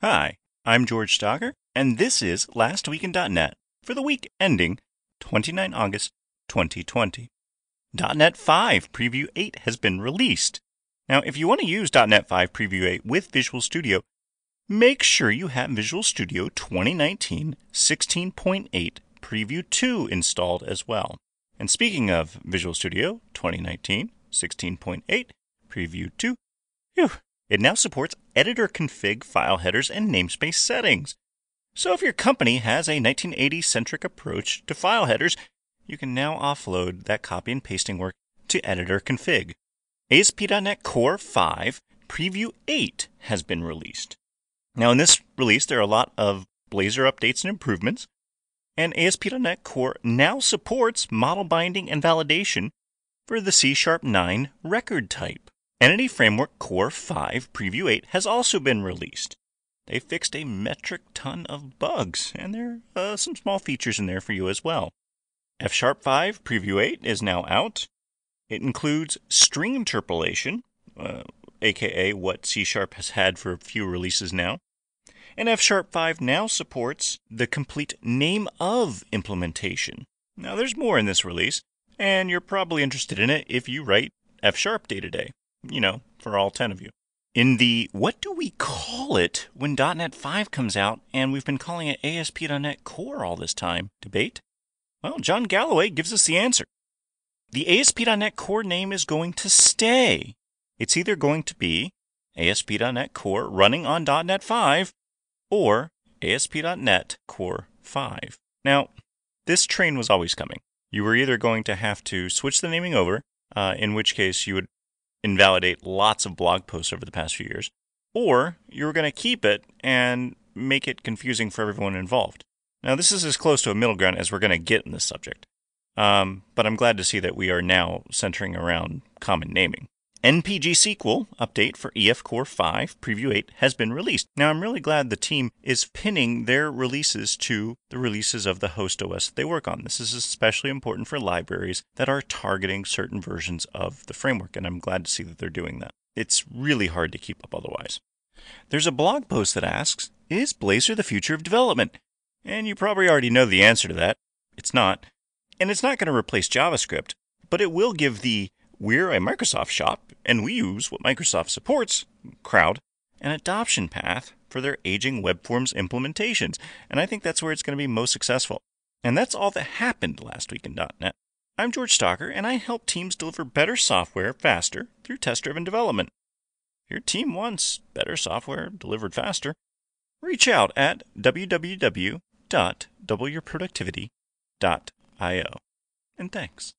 Hi, I'm George Stocker, and this is Last Week in .NET for the week ending 29 August 2020. .NET 5 Preview 8 has been released. Now, if you want to use .NET 5 Preview 8 with Visual Studio, make sure you have Visual Studio 2019 16.8 Preview 2 installed as well. And speaking of Visual Studio 2019 16.8 Preview 2, whew, it now supports editor config file headers and namespace settings. So if your company has a 1980 centric approach to file headers, you can now offload that copy and pasting work to editor config. ASP.NET Core 5 Preview 8 has been released. Now, in this release, there are a lot of Blazor updates and improvements, and ASP.NET Core now supports model binding and validation for the C Sharp 9 record type. Entity Framework Core 5 Preview 8 has also been released. They fixed a metric ton of bugs, and there are uh, some small features in there for you as well. F Sharp 5 Preview 8 is now out. It includes string interpolation, uh, aka what C Sharp has had for a few releases now. And F Sharp 5 now supports the complete name of implementation. Now, there's more in this release, and you're probably interested in it if you write F Sharp day to day you know, for all 10 of you. In the what do we call it when .NET 5 comes out and we've been calling it ASP.NET Core all this time debate? Well, Jon Galloway gives us the answer. The ASP.NET Core name is going to stay. It's either going to be ASP.NET Core running on .NET 5 or ASP.NET Core 5. Now, this train was always coming. You were either going to have to switch the naming over, uh, in which case you would invalidate lots of blog posts over the past few years, or you're going to keep it and make it confusing for everyone involved. Now, this is as close to a middle ground as we're going to get in this subject, um, but I'm glad to see that we are now centering around common naming. Npgsql update for EF Core 5 Preview 8 has been released. Now, I'm really glad the team is pinning their releases to the releases of the host OS they work on. This is especially important for libraries that are targeting certain versions of the framework, and I'm glad to see that they're doing that. It's really hard to keep up otherwise. There's a blog post that asks Is Blazor the future of development? And you probably already know the answer to that. It's not. And it's not going to replace JavaScript, but it will give the we're a Microsoft shop, and we use what Microsoft supports, crowd, an adoption path for their aging web forms implementations. And I think that's where it's going to be most successful. And that's all that happened last week in .NET. I'm George Stocker, and I help teams deliver better software faster through test-driven development. Your team wants better software delivered faster, reach out at www.doubleyourproductivity.io. And thanks.